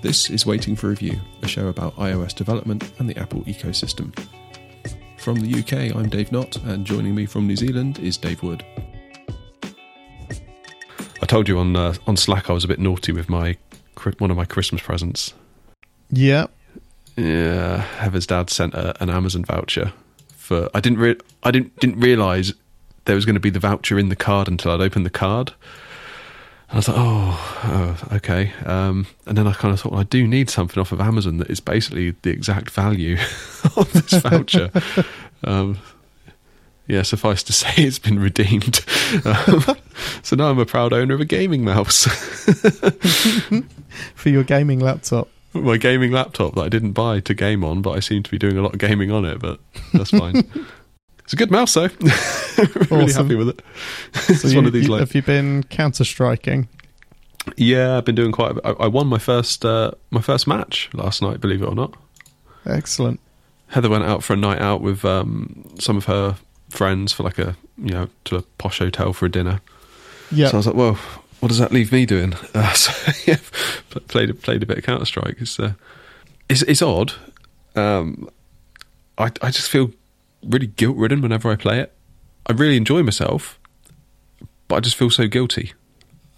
This is Waiting for Review, a show about iOS development and the Apple ecosystem. From the UK, I'm Dave Knott, and joining me from New Zealand is Dave Wood. I told you on uh, on Slack I was a bit naughty with my one of my Christmas presents. Yeah. Yeah, Heather's dad sent a, an Amazon voucher for. I didn't re- I didn't didn't realize there was going to be the voucher in the card until I'd opened the card. I was like, oh, oh okay. Um, and then I kind of thought, well, I do need something off of Amazon that is basically the exact value of this voucher. um, yeah, suffice to say, it's been redeemed. Um, so now I'm a proud owner of a gaming mouse for your gaming laptop. My gaming laptop that I didn't buy to game on, but I seem to be doing a lot of gaming on it. But that's fine. It's a good mouse, though. really awesome. happy with it. it's so one of these. like, have you been counter striking? Yeah, I've been doing quite. I won my first uh, my first match last night. Believe it or not. Excellent. Heather went out for a night out with um, some of her friends for like a you know to a posh hotel for a dinner. Yeah. So I was like, well, what does that leave me doing? Uh, so yeah, played played a bit of Counter Strike. It's, uh, it's it's odd. Um, I I just feel really guilt ridden whenever I play it. I really enjoy myself, but I just feel so guilty,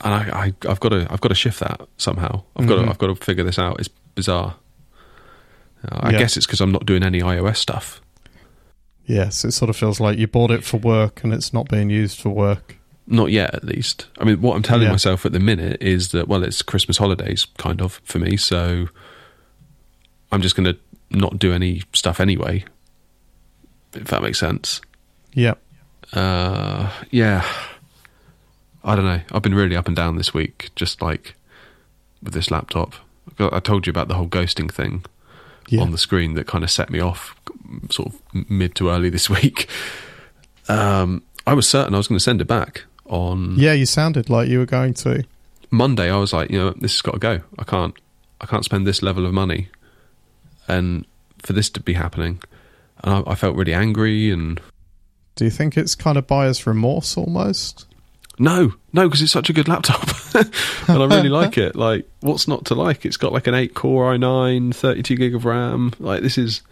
and I, I have got to I've got to shift that somehow. I've mm-hmm. got to I've got to figure this out. It's bizarre. Uh, I yeah. guess it's because I'm not doing any iOS stuff. Yes, it sort of feels like you bought it for work and it's not being used for work. Not yet, at least. I mean, what I'm telling yeah. myself at the minute is that well, it's Christmas holidays, kind of for me. So I'm just going to not do any stuff anyway if that makes sense. Yeah. Uh, yeah. I don't know. I've been really up and down this week, just like with this laptop. I told you about the whole ghosting thing yeah. on the screen that kind of set me off sort of mid to early this week. Um, I was certain I was going to send it back on. Yeah, you sounded like you were going to. Monday, I was like, you know, this has got to go. I can't, I can't spend this level of money, and for this to be happening, and I, I felt really angry. And do you think it's kind of buyer's remorse almost? No, no, because it's such a good laptop, and I really like it. Like, what's not to like? It's got like an eight core i9, 32 gig of RAM. Like, this is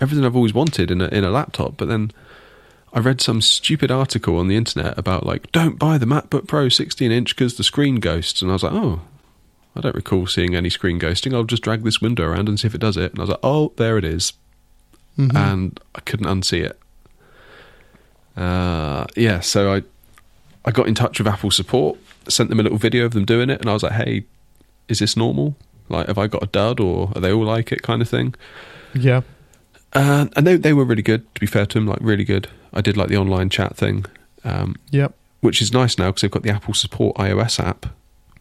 everything I've always wanted in a in a laptop. But then I read some stupid article on the internet about like, don't buy the MacBook Pro 16 inch because the screen ghosts, and I was like, oh. I don't recall seeing any screen ghosting. I'll just drag this window around and see if it does it. And I was like, oh, there it is mm-hmm. and I couldn't unsee it. Uh, yeah, so I I got in touch with Apple support, sent them a little video of them doing it, and I was like, "Hey, is this normal? Like, have I got a dud, or are they all like it?" Kind of thing. Yeah. Uh, and they they were really good. To be fair to them, like really good. I did like the online chat thing. Um, yep. Which is nice now because they've got the Apple Support iOS app,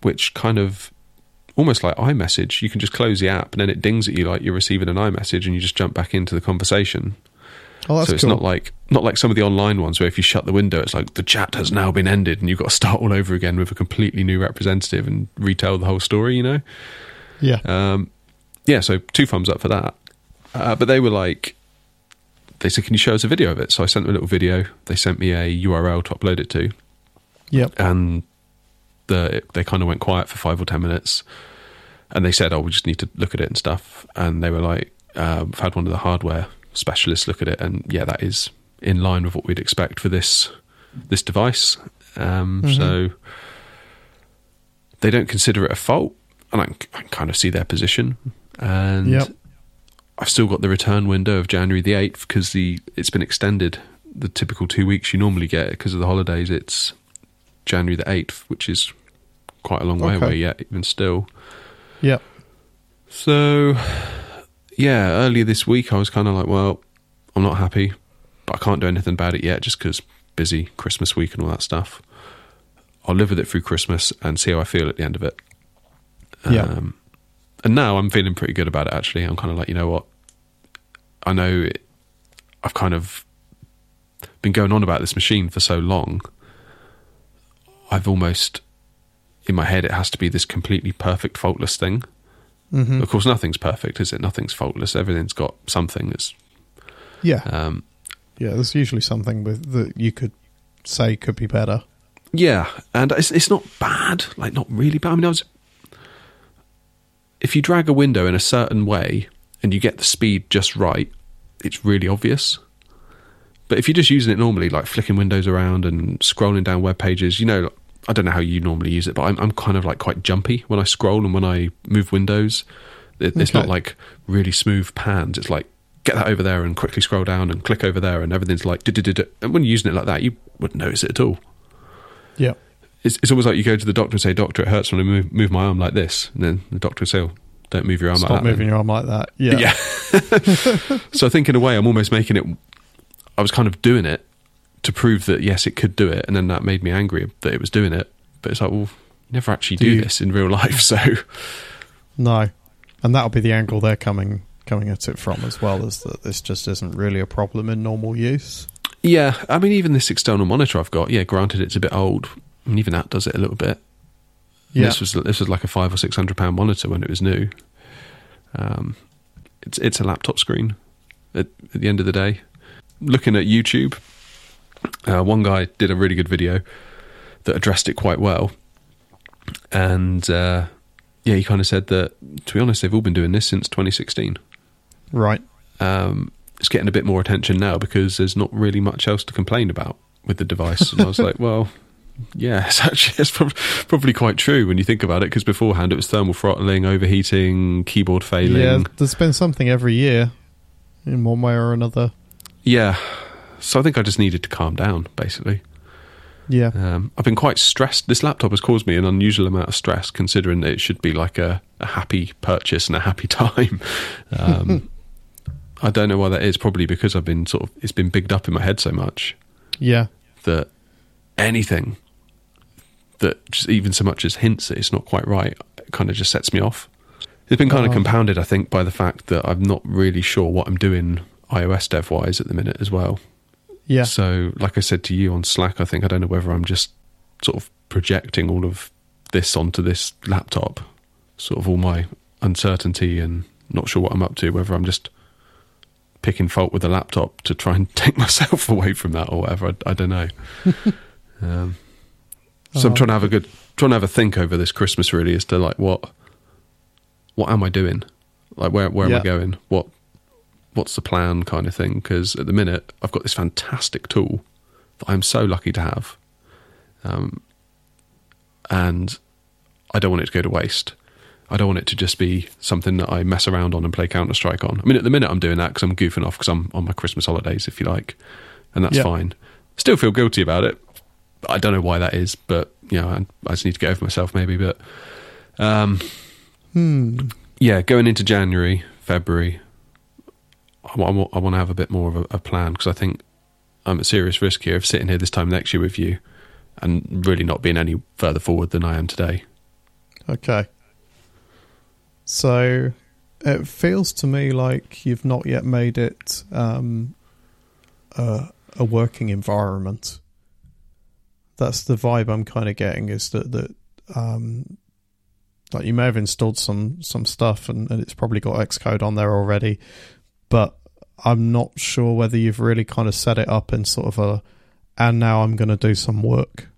which kind of almost like iMessage. You can just close the app and then it dings at you like you're receiving an iMessage, and you just jump back into the conversation. Oh, so it's cool. not like not like some of the online ones where if you shut the window, it's like the chat has now been ended, and you've got to start all over again with a completely new representative and retell the whole story. You know? Yeah. Um, yeah. So two thumbs up for that. Uh, but they were like, they said, "Can you show us a video of it?" So I sent them a little video. They sent me a URL to upload it to. Yep. And the they kind of went quiet for five or ten minutes, and they said, "Oh, we just need to look at it and stuff." And they were like, uh, "We've had one of the hardware specialists look at it, and yeah, that is in line with what we'd expect for this this device." Um, mm-hmm. So they don't consider it a fault, and I can, I can kind of see their position. And yep. I've still got the return window of January the eighth because the it's been extended. The typical two weeks you normally get because of the holidays, it's January the 8th, which is quite a long way okay. away yet, even still. Yeah. So, yeah, earlier this week I was kind of like, well, I'm not happy, but I can't do anything about it yet just because busy Christmas week and all that stuff. I'll live with it through Christmas and see how I feel at the end of it. Yeah. Um, and now I'm feeling pretty good about it, actually. I'm kind of like, you know what? I know it, I've kind of been going on about this machine for so long I've almost in my head it has to be this completely perfect, faultless thing. Mm-hmm. Of course, nothing's perfect, is it? Nothing's faultless. Everything's got something that's yeah, um, yeah. There's usually something with that you could say could be better. Yeah, and it's it's not bad, like not really bad. I mean, I was if if you drag a window in a certain way and you get the speed just right, it's really obvious. But if you're just using it normally, like flicking windows around and scrolling down web pages, you know, I don't know how you normally use it, but I'm, I'm kind of like quite jumpy when I scroll and when I move windows. It, it's not like really smooth pans. It's like get that over there and quickly scroll down and click over there, and everything's like. And when you're using it like that, you wouldn't notice it at all. Yeah. It's, it's almost like you go to the doctor and say, "Doctor, it hurts when I move, move my arm like this," and then the doctor will say, oh, "Don't move your arm Stop like that." Stop moving your arm like that. Yeah. Yeah. so I think in a way, I'm almost making it. I was kind of doing it to prove that yes, it could do it, and then that made me angry that it was doing it. But it's like, well, you never actually do, do this in real life, so no, and that'll be the angle they're coming coming at it from as well, is that this just isn't really a problem in normal use. Yeah, I mean, even this external monitor I've got, yeah, granted it's a bit old, I mean, even that does it a little bit. Yeah. This was this was like a five or six hundred pound monitor when it was new. Um, it's it's a laptop screen. At, at the end of the day, looking at YouTube, uh, one guy did a really good video that addressed it quite well, and uh, yeah, he kind of said that to be honest, they've all been doing this since 2016. Right. Um, it's getting a bit more attention now because there's not really much else to complain about with the device. And I was like, well, yeah, it's actually it's probably quite true when you think about it. Because beforehand it was thermal throttling, overheating, keyboard failing. Yeah, there's been something every year in one way or another. Yeah, so I think I just needed to calm down, basically. Yeah, um, I've been quite stressed. This laptop has caused me an unusual amount of stress, considering that it should be like a, a happy purchase and a happy time. Um, I don't know why that is. Probably because I've been sort of it's been bigged up in my head so much. Yeah, that anything that just even so much as hints that it's not quite right kind of just sets me off. It's been kind of oh. compounded, I think, by the fact that I'm not really sure what I'm doing iOS dev wise at the minute as well. Yeah. So, like I said to you on Slack, I think I don't know whether I'm just sort of projecting all of this onto this laptop, sort of all my uncertainty and not sure what I'm up to, whether I'm just picking fault with the laptop to try and take myself away from that or whatever. I, I don't know. um, so I'm trying to have a good, trying to have a think over this Christmas really as to like what, what am I doing? Like where where yeah. am I going? What what's the plan kind of thing? Because at the minute I've got this fantastic tool that I'm so lucky to have, um, and I don't want it to go to waste. I don't want it to just be something that I mess around on and play Counter Strike on. I mean, at the minute I'm doing that because I'm goofing off because I'm on my Christmas holidays, if you like, and that's fine. Still feel guilty about it. I don't know why that is, but you know, I, I just need to get over myself maybe. But um, hmm. yeah, going into January, February, I, I, I want to have a bit more of a, a plan because I think I'm at serious risk here of sitting here this time next year with you and really not being any further forward than I am today. Okay. So it feels to me like you've not yet made it um, a, a working environment that's the vibe I'm kind of getting is that that um, like you may have installed some some stuff and, and it's probably got Xcode on there already, but I'm not sure whether you've really kind of set it up in sort of a and now I'm going to do some work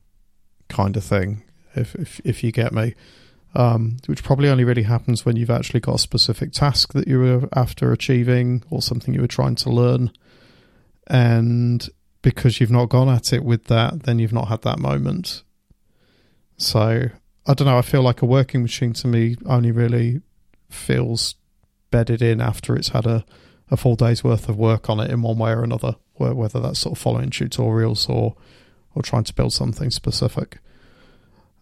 kind of thing. If if if you get me. Um, which probably only really happens when you've actually got a specific task that you were after achieving or something you were trying to learn. And because you've not gone at it with that, then you've not had that moment. So I don't know. I feel like a working machine to me only really feels bedded in after it's had a, a full day's worth of work on it in one way or another, whether that's sort of following tutorials or or trying to build something specific.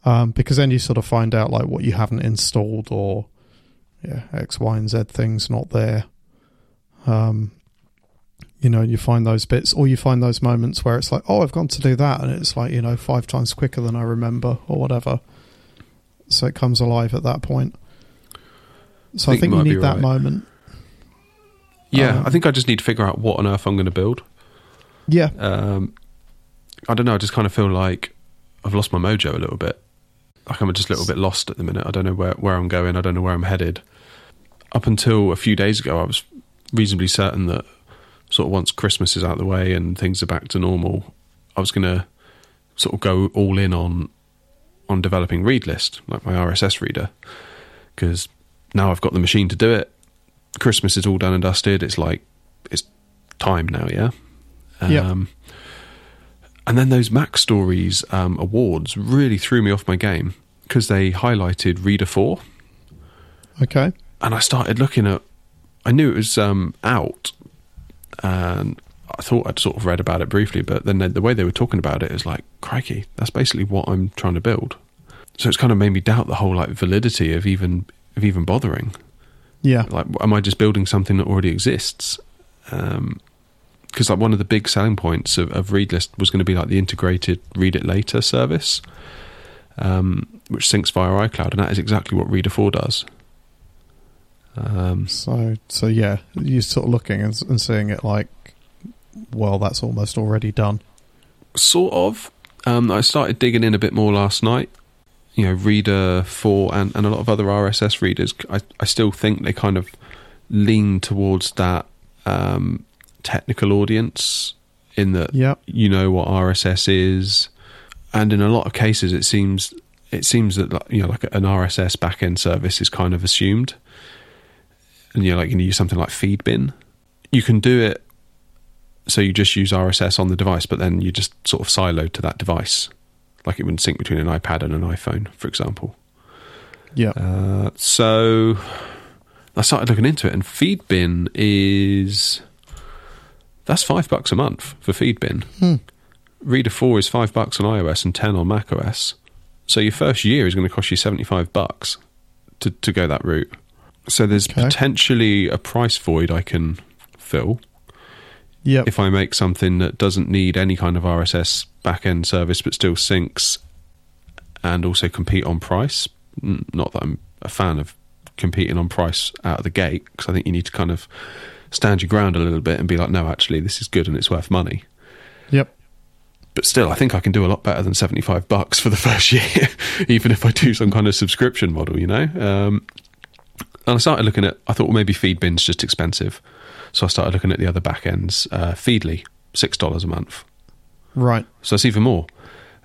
Um, because then you sort of find out like what you haven't installed or yeah X, Y, and Z things not there. Um, you know, you find those bits, or you find those moments where it's like, oh, I've gone to do that, and it's like, you know, five times quicker than I remember, or whatever. So it comes alive at that point. So I think, I think you, you need that right. moment. Yeah, um, I think I just need to figure out what on earth I'm going to build. Yeah. Um, I don't know. I just kind of feel like I've lost my mojo a little bit. Like I'm just a little bit lost at the minute. I don't know where, where I'm going. I don't know where I'm headed. Up until a few days ago, I was reasonably certain that sort of once Christmas is out of the way and things are back to normal, I was going to sort of go all in on on developing Read List, like my RSS reader, because now I've got the machine to do it. Christmas is all done and dusted. It's like it's time now, yeah. Yep. Um, and then those MacStories um, awards really threw me off my game because they highlighted Reeder Four, Okay. and I started looking at. I knew it was um, out, and I thought I'd sort of read about it briefly, but then the, the way they were talking about it is like, crikey, that's basically what I'm trying to build. So it's kind of made me doubt the whole like validity of even of even bothering. Yeah. Like, am I just building something that already exists? Because like one of the big selling points of, of Readlist was going to be like the integrated Read It Later service, um, which syncs via iCloud, and that is exactly what Reeder Four does. Um, So so yeah, you're sort of looking and, and seeing it like, well, that's almost already done. sort of. Um, I started digging in a bit more last night. You know, Reeder 4 and, and a lot of other RSS readers, I, I still think they kind of lean towards that um, technical audience in that Yep. you know what RSS is, and in a lot of cases, it seems it seems that like, you know like an RSS backend service is kind of assumed, and you know like you use something like Feedbin, you can do it. So you just use RSS on the device, but then you just sort of siloed to that device, like it wouldn't sync between an iPad and an iPhone, for example. Yeah. Uh, so I started looking into it, and Feedbin is that's five bucks a month for Feedbin. Hmm. Reeder Four is five bucks on iOS and ten on macOS. So your first year is going to cost you seventy five bucks to to go that route. So there's Okay. potentially a price void I can fill Yep. if I make something that doesn't need any kind of RSS backend service but still syncs and also compete on price. Not that I'm a fan of competing on price out of the gate because I think you need to kind of stand your ground a little bit and be like, no, actually, this is good and it's worth money. Yep. But still, I think I can do a lot better than 75 bucks for the first year, even if I do some kind of subscription model, you know? Um, and I started looking at, I thought, well, maybe Feedbin's just expensive. So I started looking at the other back ends. Uh, Feedly, $6 a month. Right. So that's even more.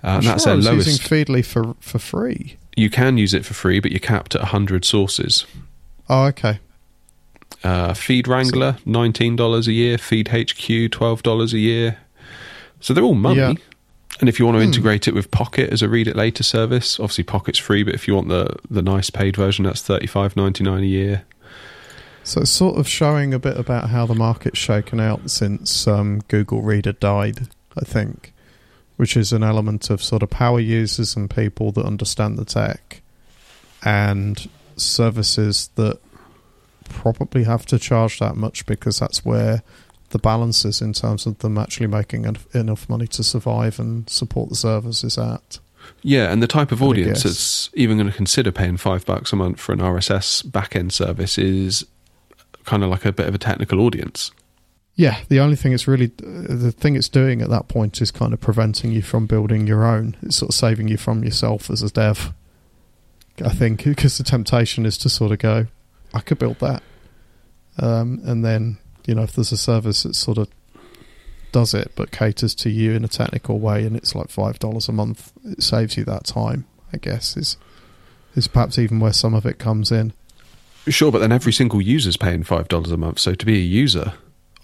Uh, and Sure, that's their lowest. using Feedly for for free. you can use it for free, but you're capped at 100 sources. Oh, okay. Uh, Feed Wrangler, $19 a year. FeedHQ, $12 a year. So they're all money. Yeah. And if you want to Hmm. integrate it with Pocket as a read it later service, obviously Pocket's free, but if you want the, the nice paid version, that's thirty five ninety nine a year. So it's sort of showing a bit about how the market's shaken out since um, Google Reader died, I think, which is an element of sort of power users and people that understand the tech and services that probably have to charge that much because that's where the balance is in terms of them actually making en- enough money to survive and support the services at. Yeah, and the type of audience that's even going to consider paying five bucks a month for an RSS backend service is kind of like a bit of a technical audience. Yeah, the only thing it's really the thing it's doing at that point is kind of preventing you from building your own. It's sort of saving you from yourself as a dev. I think because the temptation is to sort of go, I could build that, um, and then you know if there's a service that sort of does it but caters to you in a technical way, and it's like five dollars a month, it saves you that time. I guess is is perhaps even where some of it comes in. Sure, but then every single user's paying five dollars a month. So to be a user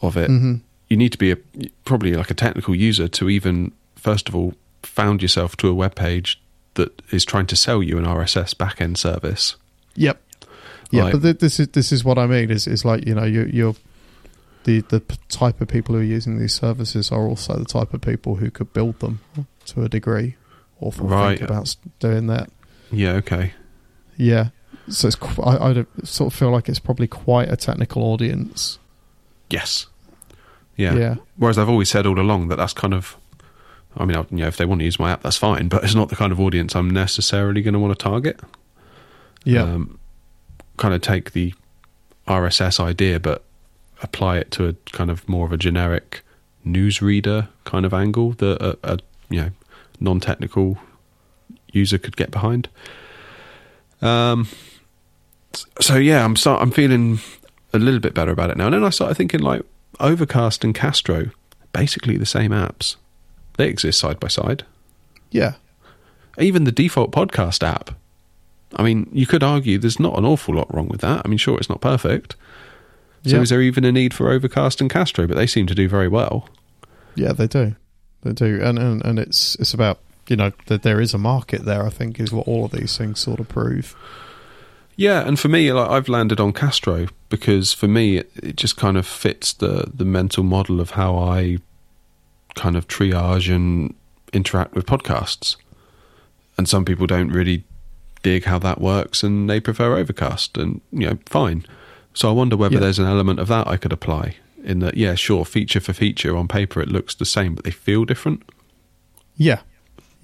of it, hmm you need to be a probably like a technical user to even first of all found yourself to a web page that is trying to sell you an RSS backend service. Yep. Yeah, Like- but th- this is this is what I mean. Is is like you know you you're the the type of people who are using these services are also the type of people who could build them to a degree, or Right. think about doing that. Yeah, okay. Yeah, so it's qu- I I sort of feel like it's probably quite a technical audience. Yes. Yeah. Yeah, Whereas I've always said all along that that's kind of, I mean, I- you know, if they want to use my app, that's fine, but it's not the kind of audience I'm necessarily going to want to target. yeah, Um, kind of take the RSS idea, but apply it to a kind of more of a generic newsreader kind of angle that a, a you know non-technical user could get behind. Um. So yeah, I'm start. I'm feeling a little bit better about it now. And then I started thinking like Overcast and Castro, basically the same apps. They exist side by side. yeah. Even the default podcast app I mean, you could argue there's not an awful lot wrong with that. I mean, sure, it's not perfect. So Yeah. is there even a need for Overcast and Castro? But they seem to do very well. Yeah, they do. They do, and and, and it's it's about you know that there is a market there. I think is what all of these things sort of prove. Yeah, and for me, like, I've landed on Castro because for me, it, it just kind of fits the the mental model of how I kind of triage and interact with podcasts. And some people don't really dig how that works, and they prefer Overcast, and you know, fine. So I wonder whether Yeah. there's an element of that I could apply. In that, yeah, sure, feature for feature on paper, it looks the same, but they feel different. Yeah,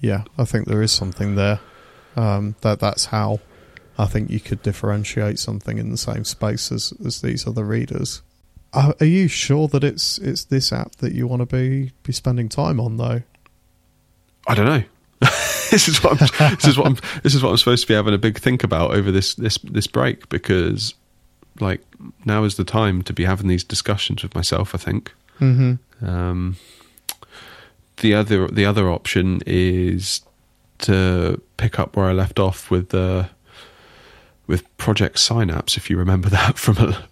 yeah, I think there is something there. Um, that that's how I think you could differentiate something in the same space as as these other readers. Are, are you sure that it's it's this app that you want to be be spending time on though? I don't know. this is what I'm, this is what I'm this is what I'm supposed to be having a big think about over this this this break because like now is the time to be having these discussions with myself. I think Mm-hmm. um, the other the other option is to pick up where I left off with the with Project Synapse. If you remember that from a,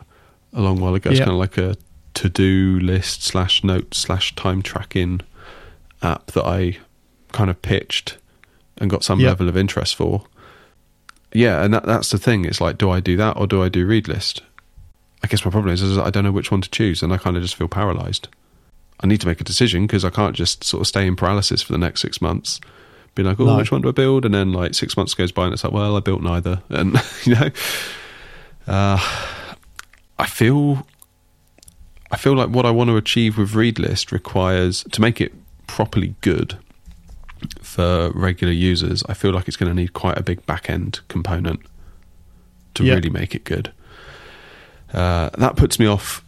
a long while ago, it's Yeah. kind of like a to do list slash note slash time tracking app that I kind of pitched and got some Yeah. level of interest for. Yeah, and that, that's the thing. It's like, do I do that or do I do read list? I guess my problem is, is I don't know which one to choose, and I kind of just feel paralyzed. I need to make a decision because I can't just sort of stay in paralysis for the next six months. Be like, oh, No. which one do I build? And then like six months goes by, and it's like, well, I built neither, and you know, uh, I feel, I feel like what I want to achieve with read list requires to make it properly good for regular users. I feel like it's going to need quite a big back end component to really make it good. Uh, that puts me off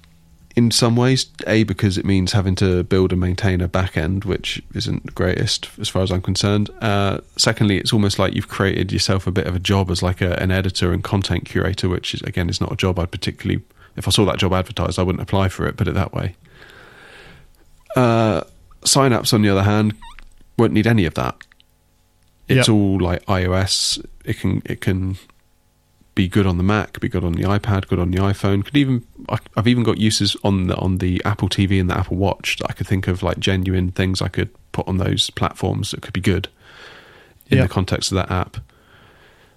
in some ways. A because it means having to build and maintain a back end, which isn't the greatest as far as I'm concerned. Uh, secondly, it's almost like you've created yourself a bit of a job as like a, an editor and content curator, which is again is not a job I'd particularly. If I saw that job advertised, I wouldn't apply for it. Put it that way. Uh, Synapse, on the other hand, won't need any of that. It's Yep. all like iOS. It can it can be good on the Mac, be good on the iPad, good on the iPhone. Could even I- I've even got uses on the on the Apple TV and the Apple Watch that I could think of like genuine things I could put on those platforms that could be good in Yeah. the context of that app.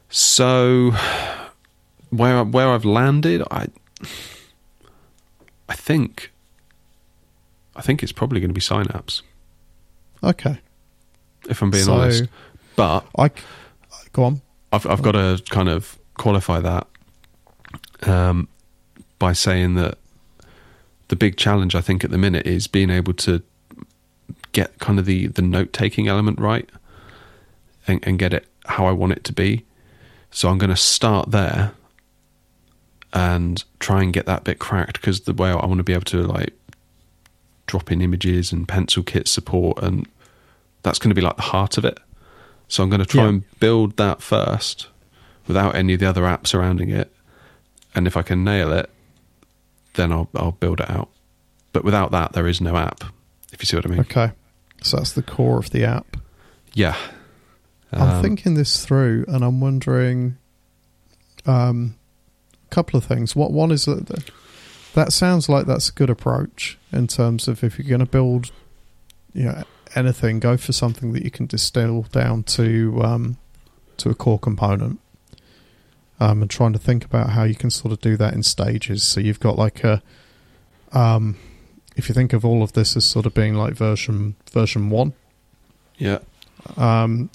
So where where I've landed, I I think I think it's probably going to be Synapse Okay, if I'm being so honest. But I go on. I've I've got to kind of qualify that um, by saying that the big challenge I think at the minute is being able to get kind of the the note taking element right and, and get it how I want it to be. So I'm going to start there and try and get that bit cracked because the way I want to be able to like drop in images and pencil kit support and that's going to be like the heart of it. So I'm going to try Yeah. and build that first without any of the other apps surrounding it. And if I can nail it, then I'll I'll build it out. But without that, there is no app. If you see what I mean? Okay, so that's the core of the app. Yeah. I'm Um, thinking this through, and I'm wondering um, a couple of things. What one is that that sounds like that's a good approach in terms of if you're going to build, you know, anything, go for something that you can distill down to um, to a core component. Um, and trying to think about how you can sort of do that in stages. So you've got like a, um, if you think of all of this as sort of being like version version one, Yeah. um,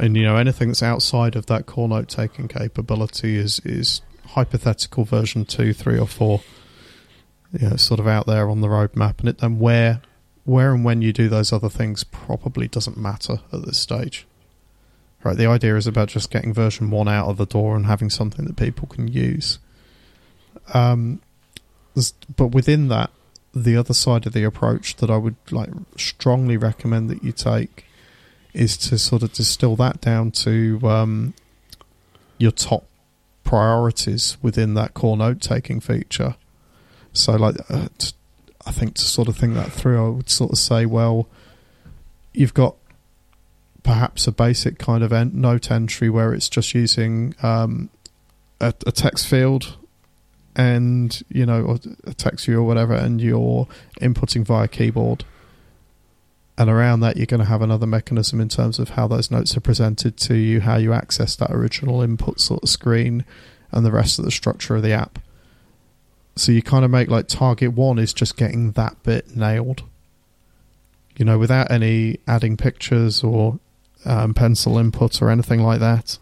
and you know anything that's outside of that core note taking capability is is hypothetical version two, three, or four. You know, sort of out there on the roadmap, and it then where where and when you do those other things probably doesn't matter at this stage. Right, the idea is about just getting version one out of the door and having something that people can use. Um, but within that, the other side of the approach that I would like strongly recommend that you take is to sort of distill that down to um, your top priorities within that core note taking feature. So, like, uh, t- I think to sort of think that through, I would sort of say, well, you've got perhaps a basic kind of en- note entry where it's just using um, a, a text field and you know a text view or whatever and you're inputting via keyboard. And around that you're going to have another mechanism in terms of how those notes are presented to you how you access that original input sort of screen and the rest of the structure of the app. So you kind of make like target one is just getting that bit nailed. You know without any adding pictures or um, pencil input or anything like that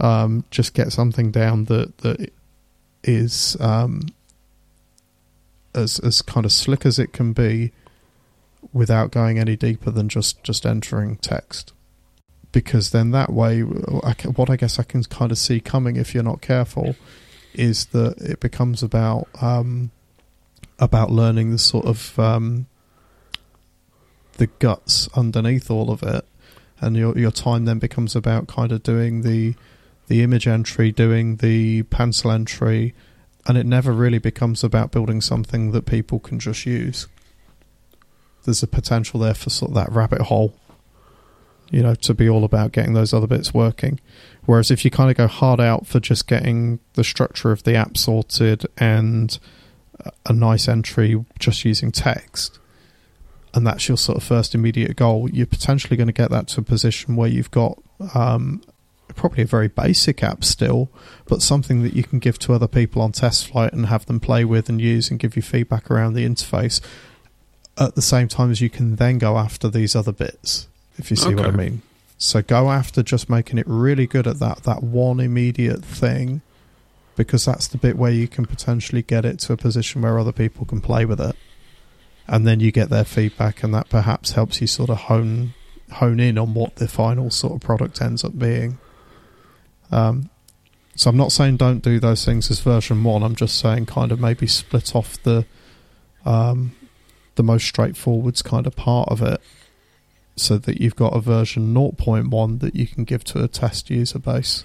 um, just get something down that that is um, as as kind of slick as it can be without going any deeper than just just entering text. Because then that way I can, what I guess I can kind of see coming if you're not careful is that it becomes about um, about learning the sort of um, the guts underneath all of it and your your time then becomes about kind of doing the the image entry, doing the pencil entry, and it never really becomes about building something that people can just use. There's a potential there for sort of that rabbit hole, you know, to be all about getting those other bits working. Whereas if you kind of go hard out for just getting the structure of the app sorted and a nice entry just using text, and that's your sort of first immediate goal, you're potentially going to get that to a position where you've got um, probably a very basic app still, but something that you can give to other people on test flight and have them play with and use and give you feedback around the interface at the same time as you can then go after these other bits, if you see okay. what I mean. So go after just making it really good at that that one immediate thing because that's the bit where you can potentially get it to a position where other people can play with it. And then you get their feedback and that perhaps helps you sort of hone hone in on what the final sort of product ends up being. Um, so I'm not saying don't do those things as version one. I'm just saying kind of maybe split off the um, the most straightforwards kind of part of it, so that you've got a version 0.1 that you can give to a test user base.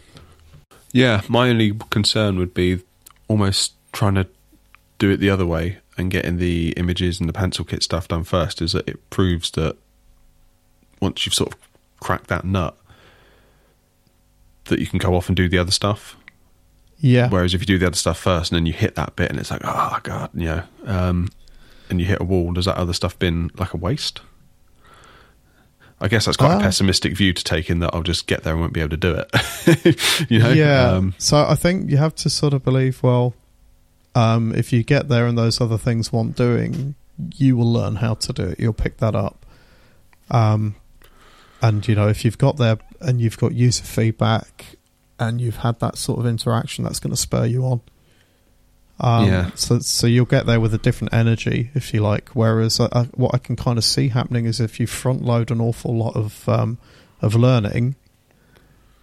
Yeah, my only concern would be almost trying to do it the other way and getting the images and the pencil kit stuff done first. Is that it proves that once you've sort of cracked that nut, that you can go off and do the other stuff. Yeah. Whereas if you do the other stuff first and then you hit that bit and it's like, oh god, you know, um, and you hit a wall, does that other stuff been like a waste? I guess that's quite uh, a pessimistic view to take in that I'll just get there and won't be able to do it. you know? Yeah. Um, so I think you have to sort of believe, well, um, if you get there and those other things want doing, you will learn how to do it. You'll pick that up. Um, and you know, if you've got there and you've got user feedback and you've had that sort of interaction, that's going to spur you on. Um, yeah. So, so you'll get there with a different energy, if you like. Whereas uh, what I can kind of see happening is if you front load an awful lot of um, of learning,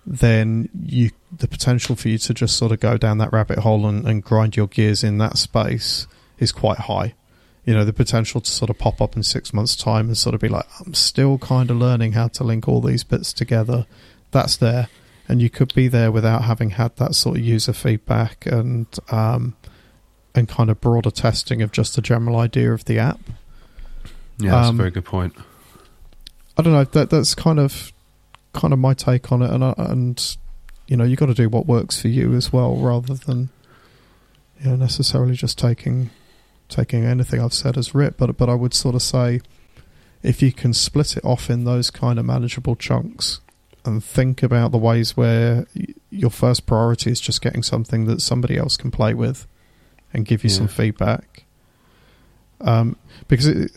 then you the potential for you to just sort of go down that rabbit hole and, and grind your gears in that space is quite high you know, the potential to sort of pop up in six months' time and sort of be like, I'm still kind of learning how to link all these bits together. That's there. And you could be there without having had that sort of user feedback and um, and kind of broader testing of just the general idea of the app. Yeah, that's um, a very good point. I don't know. That that's kind of kind of my take on it, and and you know, you got to do what works for you as well, rather than you know necessarily just taking taking anything I've said as writ, but but I would sort of say if you can split it off in those kind of manageable chunks and think about the ways where your first priority is just getting something that somebody else can play with and give you yeah. some feedback. Um, because it,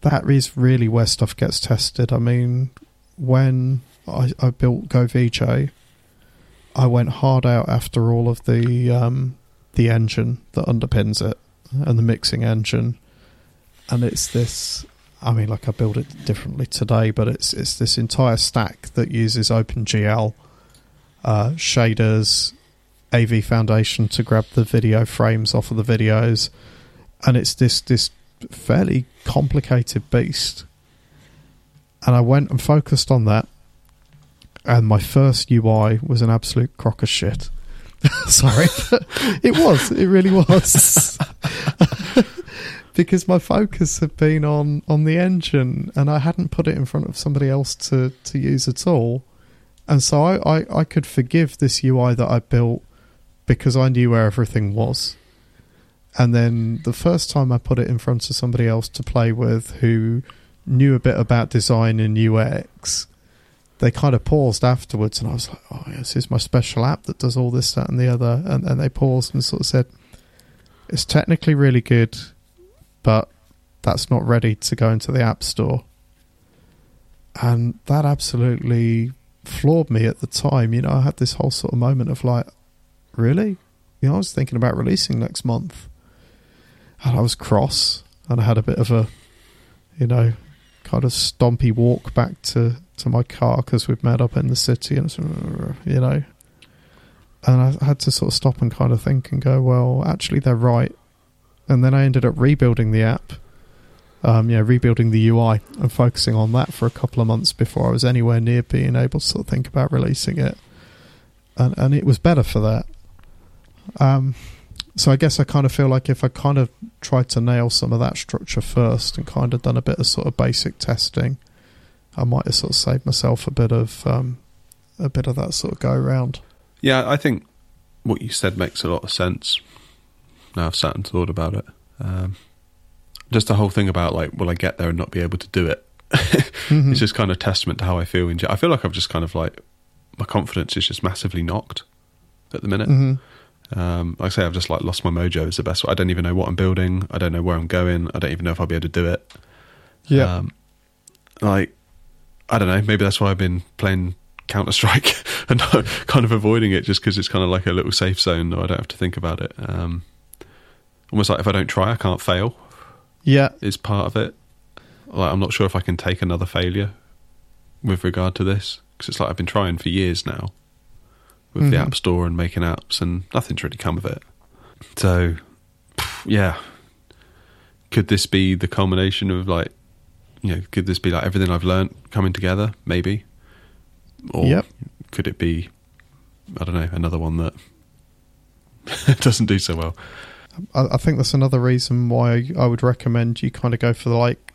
that is really where stuff gets tested. I mean, when I, I built GoVJ, I went hard out after all of the um, the engine that underpins it and the mixing engine, and it's this. I mean, like I build it differently today, but it's it's this entire stack that uses OpenGL uh, shaders, AV Foundation to grab the video frames off of the videos, and it's this this fairly complicated beast. And I went and focused on that, and my first UI was an absolute crock of shit. Sorry, it was. It really was. because my focus had been on on the engine, and I hadn't put it in front of somebody else to to use at all. And so I, I, I could forgive this UI that I built because I knew where everything was. And then the first time I put it in front of somebody else to play with who knew a bit about design and UX, they kind of paused afterwards, and I was like, "Oh, this is my special app that does all this, that, and the other." And, and they paused and sort of said, "It's technically really good, but that's not ready to go into the app store." And that absolutely floored me at the time. You know, I had this whole sort of moment of like, "Really?" You know, I was thinking about releasing next month, and I was cross, and I had a bit of a, you know, kind of stompy walk back to to my car because we've met up in the city and you know. And I had to sort of stop and kind of think and go well actually they're right. And then I ended up rebuilding the app um, yeah rebuilding the UI and focusing on that for a couple of months before I was anywhere near being able to sort of think about releasing it. And and it was better for that. Um, so I guess I kind of feel like if I kind of tried to nail some of that structure first and kind of done a bit of sort of basic testing I might have sort of saved myself a bit of um, a bit of that sort of go around. Yeah, I think what you said makes a lot of sense. Now I've sat and thought about it. Um, just the whole thing about like, will I get there and not be able to do it? mm-hmm. It's just kind of testament to how I feel. In, I feel like I've just kind of like my confidence is just massively knocked at the minute. Mm-hmm. Um, like I say, I've just like lost my mojo. Is the best. I don't even know what I'm building. I don't know where I'm going. I don't even know if I'll be able to do it. Yeah. Um, like I don't know. Maybe that's why I've been playing Counter Strike and kind of avoiding it, just because it's kind of like a little safe zone. I don't have to think about it. Um, almost like if I don't try, I can't fail. Yeah, is part of it. Like I'm not sure if I can take another failure with regard to this because it's like I've been trying for years now with mm-hmm. the App Store and making apps, and nothing's really come of it. So, yeah, could this be the culmination of like you know, could this be like everything I've learned coming together? Maybe, or yep. could it be, I don't know, another one that doesn't do so well? I, I, think that's another reason why I would recommend you kind of go for like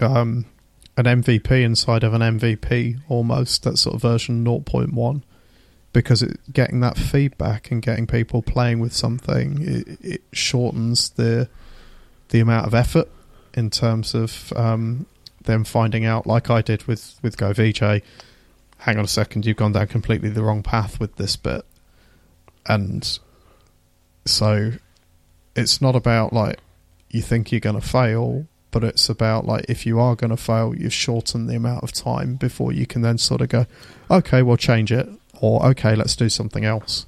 um, an MVP inside of an MVP, almost that sort of version 0.1 because it, getting that feedback and getting people playing with something it, it shortens the the amount of effort in terms of um, them finding out, like I did with with GoVJ, hang on a second, you've gone down completely the wrong path with this bit, and so it's not about like you think you're going to fail, but it's about like if you are going to fail, you shorten the amount of time before you can then sort of go, okay, we'll change it, or okay, let's do something else.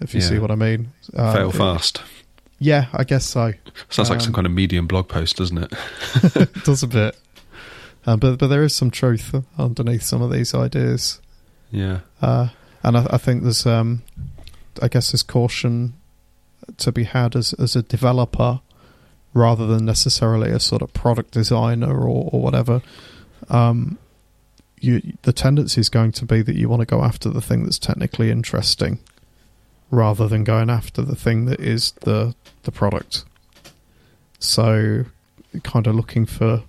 If you yeah. see what I mean, um, fail fast. Yeah, I guess so. Sounds um, like some um, kind of medium blog post, doesn't it? it does a bit. Um, but but there is some truth underneath some of these ideas. Yeah. Uh, and I, I, think there's, um, I guess, there's caution to be had as as a developer, rather than necessarily a sort of product designer or, or whatever. Um, you, the tendency is going to be that you want to go after the thing that's technically interesting rather than going after the thing that is the the product. So, kind of looking for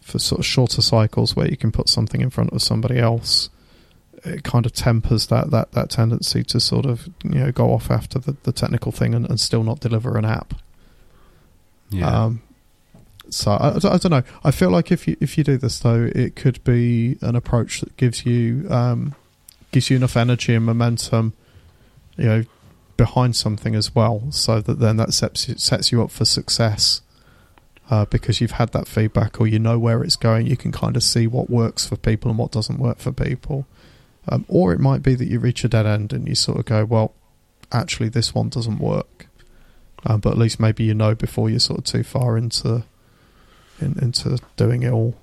for sort of shorter cycles where you can put something in front of somebody else. It kind of tempers that that that tendency to sort of you know go off after the, the technical thing and, and still not deliver an app. Yeah. Um, so I, I, don't know. I feel like if you if you do this though, it could be an approach that gives you um, gives you enough energy and momentum you know behind something as well, so that then that sets you, sets you up for success. Uh, because you've had that feedback or you know where it's going, you can kind of see what works for people and what doesn't work for people. Um, or it might be that you reach a dead end and you sort of go, well, actually, this one doesn't work. Um, but at least maybe you know before you're sort of too far into in, into doing it all.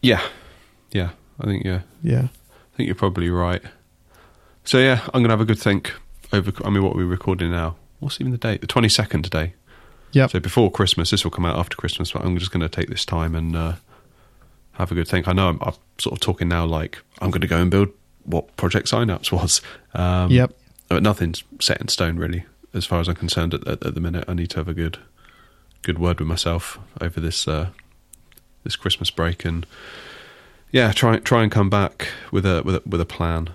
Yeah, yeah, I think yeah, yeah, I think you're probably right. So yeah, I'm gonna have a good think over. I mean, what are we recording now? What's even the date? The 22nd today. Yeah. So before Christmas, this will come out after Christmas, but I'm just going to take this time and uh, have a good think. I know I'm, I'm, sort of talking now like I'm going to go and build what Project Synapse was. Um, yep. But nothing's set in stone really, as far as I'm concerned at, at, at, the minute. I need to have a good, good word with myself over this uh, this Christmas break, and yeah, try try and come back with a with a, with a plan.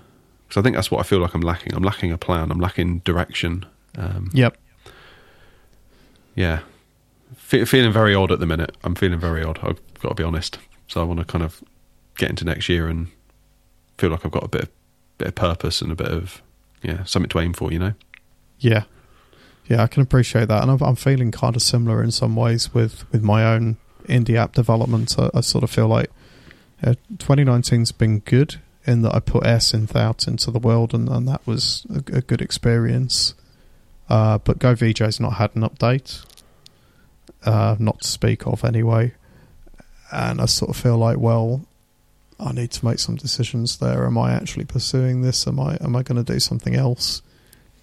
Because I think that's what I feel like I'm lacking. I'm lacking a plan. I'm lacking direction. Um, Yep. yeah, Fe- feeling very odd at the minute. I'm feeling very odd. I've got to be honest. So I want to kind of get into next year and feel like I've got a bit of, bit of purpose and a bit of yeah something to aim for. You know. Yeah, yeah, I can appreciate that, and I'm, feeling kind of similar in some ways with with my own indie app development. I, I sort of feel like uh, 2019's been good in that I put Synth out into the world, and, and that was a, a good experience. Uh, but Go VJ's not had an update, uh, not to speak of anyway, and I sort of feel like, well, I need to make some decisions there. Am I actually pursuing this? Am I am I going to do something else?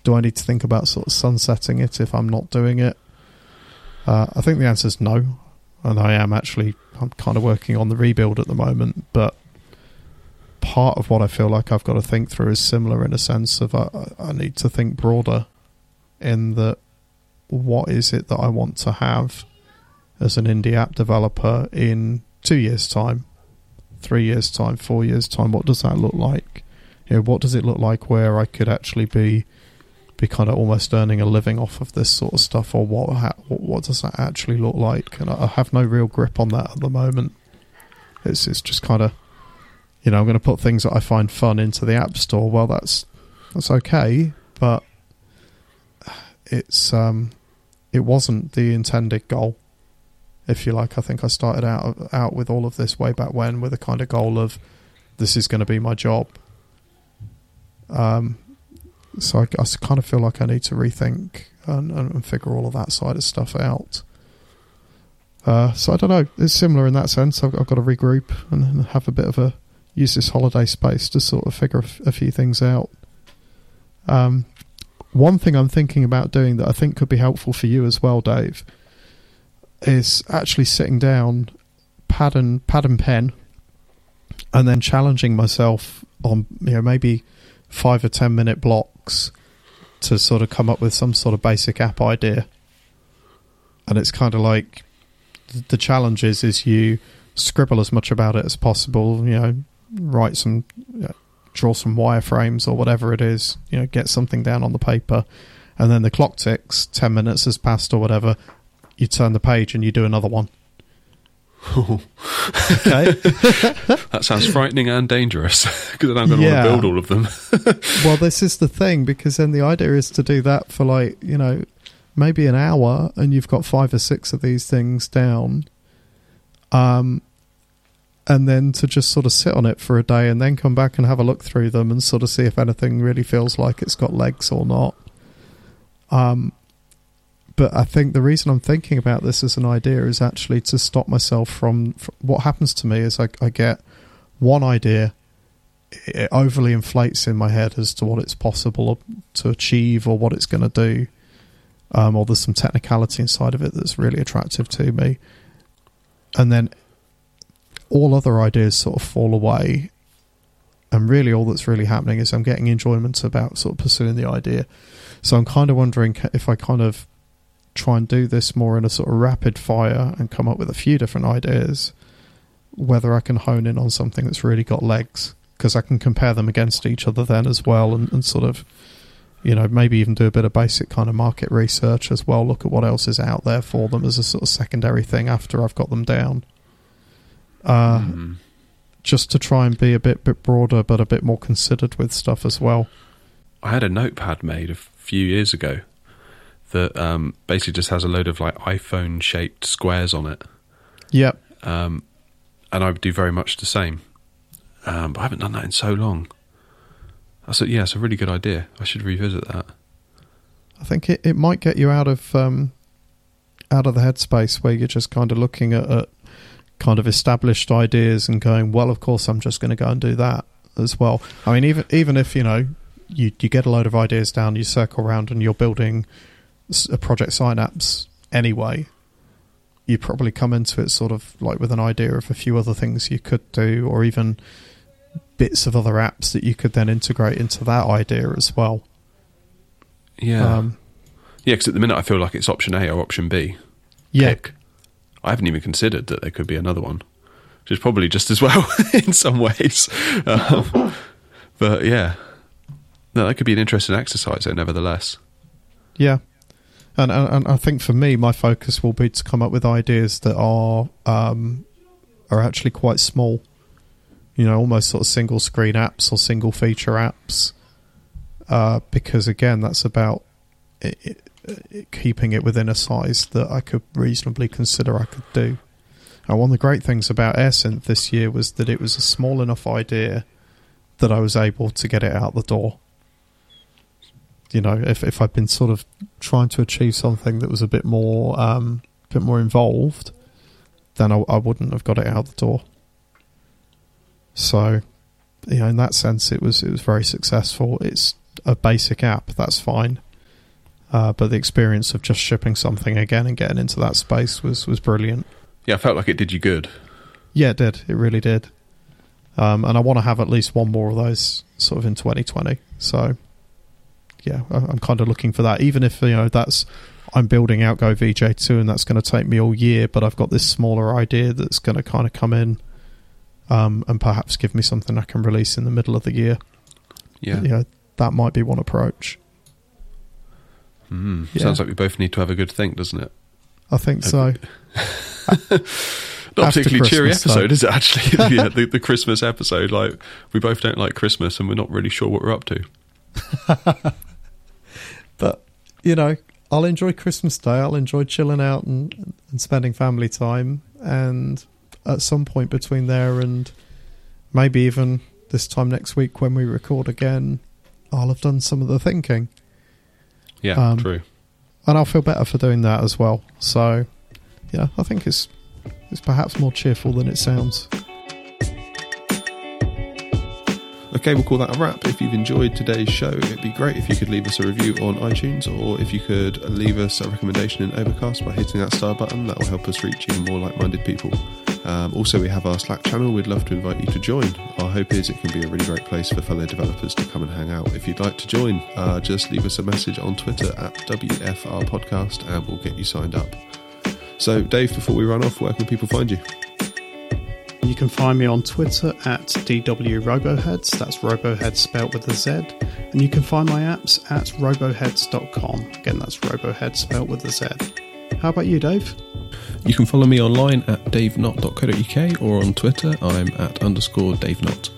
Do I need to think about sort of sunsetting it if I'm not doing it? Uh, I think the answer is no, and I am actually I'm kind of working on the rebuild at the moment, but part of what I feel like I've got to think through is similar in a sense of I, I need to think broader in that what is it that I want to have as an indie app developer in two years time, three years time, four years time? What does that look like? You know, what does it look like where I could actually be be kind of almost earning a living off of this sort of stuff, or what ha- what does that actually look like? And I have no real grip on that at the moment. It's it's just kind of, you know, I'm going to put things that I find fun into the app store. Well, that's that's okay, but it's um, it wasn't the intended goal, if you like. I think I started out out with all of this way back when with a kind of goal of this is going to be my job. Um, so I, I kind of feel like I need to rethink and, and figure all of that side of stuff out. Uh, so I don't know. It's similar in that sense. I've, I've got to regroup and, have a bit of a use this holiday space to sort of figure a few things out. Um, one thing I'm thinking about doing that I think could be helpful for you as well, Dave, is actually sitting down, pad and pad and pen, and then challenging myself on you know maybe five or ten minute blocks to sort of come up with some sort of basic app idea. And it's kind of like the challenge is is you scribble as much about it as possible. You know, write some, you know, draw some wireframes or whatever it is. You know, get something down on the paper, and then the clock ticks. Ten minutes has passed or whatever. You turn the page and you do another one. Okay. that sounds frightening and dangerous because then I'm going to Yeah. want to build all of them. well, this is the thing because then the idea is to do that for like you know maybe an hour, and you've got five or six of these things down, um, and then to just sort of sit on it for a day, and then come back and have a look through them and sort of see if anything really feels like it's got legs or not. Um, but I think the reason I'm thinking about this as an idea is actually to stop myself from, from what happens to me is I, I get one idea it overly inflates in my head as to what it's possible to achieve or what it's going to do. Um, or there's some technicality inside of it that's really attractive to me. And then all other ideas sort of fall away. And really, all that's really happening is I'm getting enjoyment about sort of pursuing the idea. So I'm kind of wondering if I kind of try and do this more in a sort of rapid fire and come up with a few different ideas, whether I can hone in on something that's really got legs because I can compare them against each other then as well and, and sort of you know maybe even do a bit of basic kind of market research as well look at what else is out there for them as a sort of secondary thing after I've got them down. Uh, Mm. just to try and be a bit bit broader but a bit more considered with stuff as well. I had a notepad made a few years ago that um, basically just has a load of like iPhone shaped squares on it. yep Um, and I would do very much the same. Um, but I haven't done that in so long. I said, yeah, it's a really good idea. I should revisit that. I think it, it might get you out of um, out of the headspace where you're just kind of looking at, at kind of established ideas and going, well, of course, I'm just going to go and do that as well. I mean, even even if you know you you get a load of ideas down, you circle around and you're building project synapse anyway. You probably come into it sort of like with an idea of a few other things you could do, or even bits of other apps that you could then integrate into that idea as well. Yeah. Um, yeah, because at the minute I feel like it's option A or option B. Yeah. pick. I haven't even considered that there could be another one, which is probably just as well in some ways. Um, but yeah, no, that could be an interesting exercise. Though, nevertheless, Yeah, and, and and I think for me, my focus will be to come up with ideas that are um, are actually quite small. You know, almost sort of single screen apps or single feature apps, uh, because again, that's about it, it, it, keeping it within a size that I could reasonably consider I could do. And one of the great things about AirSynth this year was that it was a small enough idea that I was able to get it out the door you know, if if I'd been sort of trying to achieve something that was a bit more um, bit more involved, then I, I wouldn't have got it out the door. So, you know, in that sense, it was it was very successful. It's a basic app, that's fine. Uh, but the experience of just shipping something again and getting into that space was was brilliant. yeah, I felt like it did you good. Yeah, it did. It really did. Um, and I want to have at least one more of those sort of in 2020. So, yeah, I'm kind of looking for that. Even if you know that's I'm building out Go VJ2 and that's going to take me all year, but I've got this smaller idea that's going to kind of come in um, and perhaps give me something I can release in the middle of the year. Yeah, You know, that might be one approach. Mm, Yeah. sounds like we both need to have a good think, doesn't it? I think so. Not After particularly cheery episode, though. is it? Actually, yeah, the, the Christmas episode. Like we both don't like Christmas, and we're not really sure what we're up to. But you know, I'll enjoy Christmas Day. I'll enjoy chilling out and, and spending family time. And at some point between there and maybe even this time next week when we record again, I'll have done some of the thinking, Yeah, Um, true. and I'll feel better for doing that as well. So, yeah, I think it's it's perhaps more cheerful than it sounds. Okay, we'll call that a wrap. If you've enjoyed today's show, it'd be great if you could leave us a review on iTunes or if you could leave us a recommendation in Overcast by hitting that star button. That will help us reach even more like minded people. Um, also, we have our Slack channel. We'd love to invite you to join. Our hope is it can be a really great place for fellow developers to come and hang out. If you'd like to join, uh, just leave us a message on Twitter at WFR Podcast and we'll get you signed up. So, Dave, before we run off, where can people find you? You can find me on Twitter at DWRoboheads, that's Roboheads spelt with a Z, and you can find my apps at roboheads.com. Again, that's Roboheads spelt with a Z. How about you, Dave? You can follow me online at davenott.co.uk or on Twitter, I'm at underscore davenott.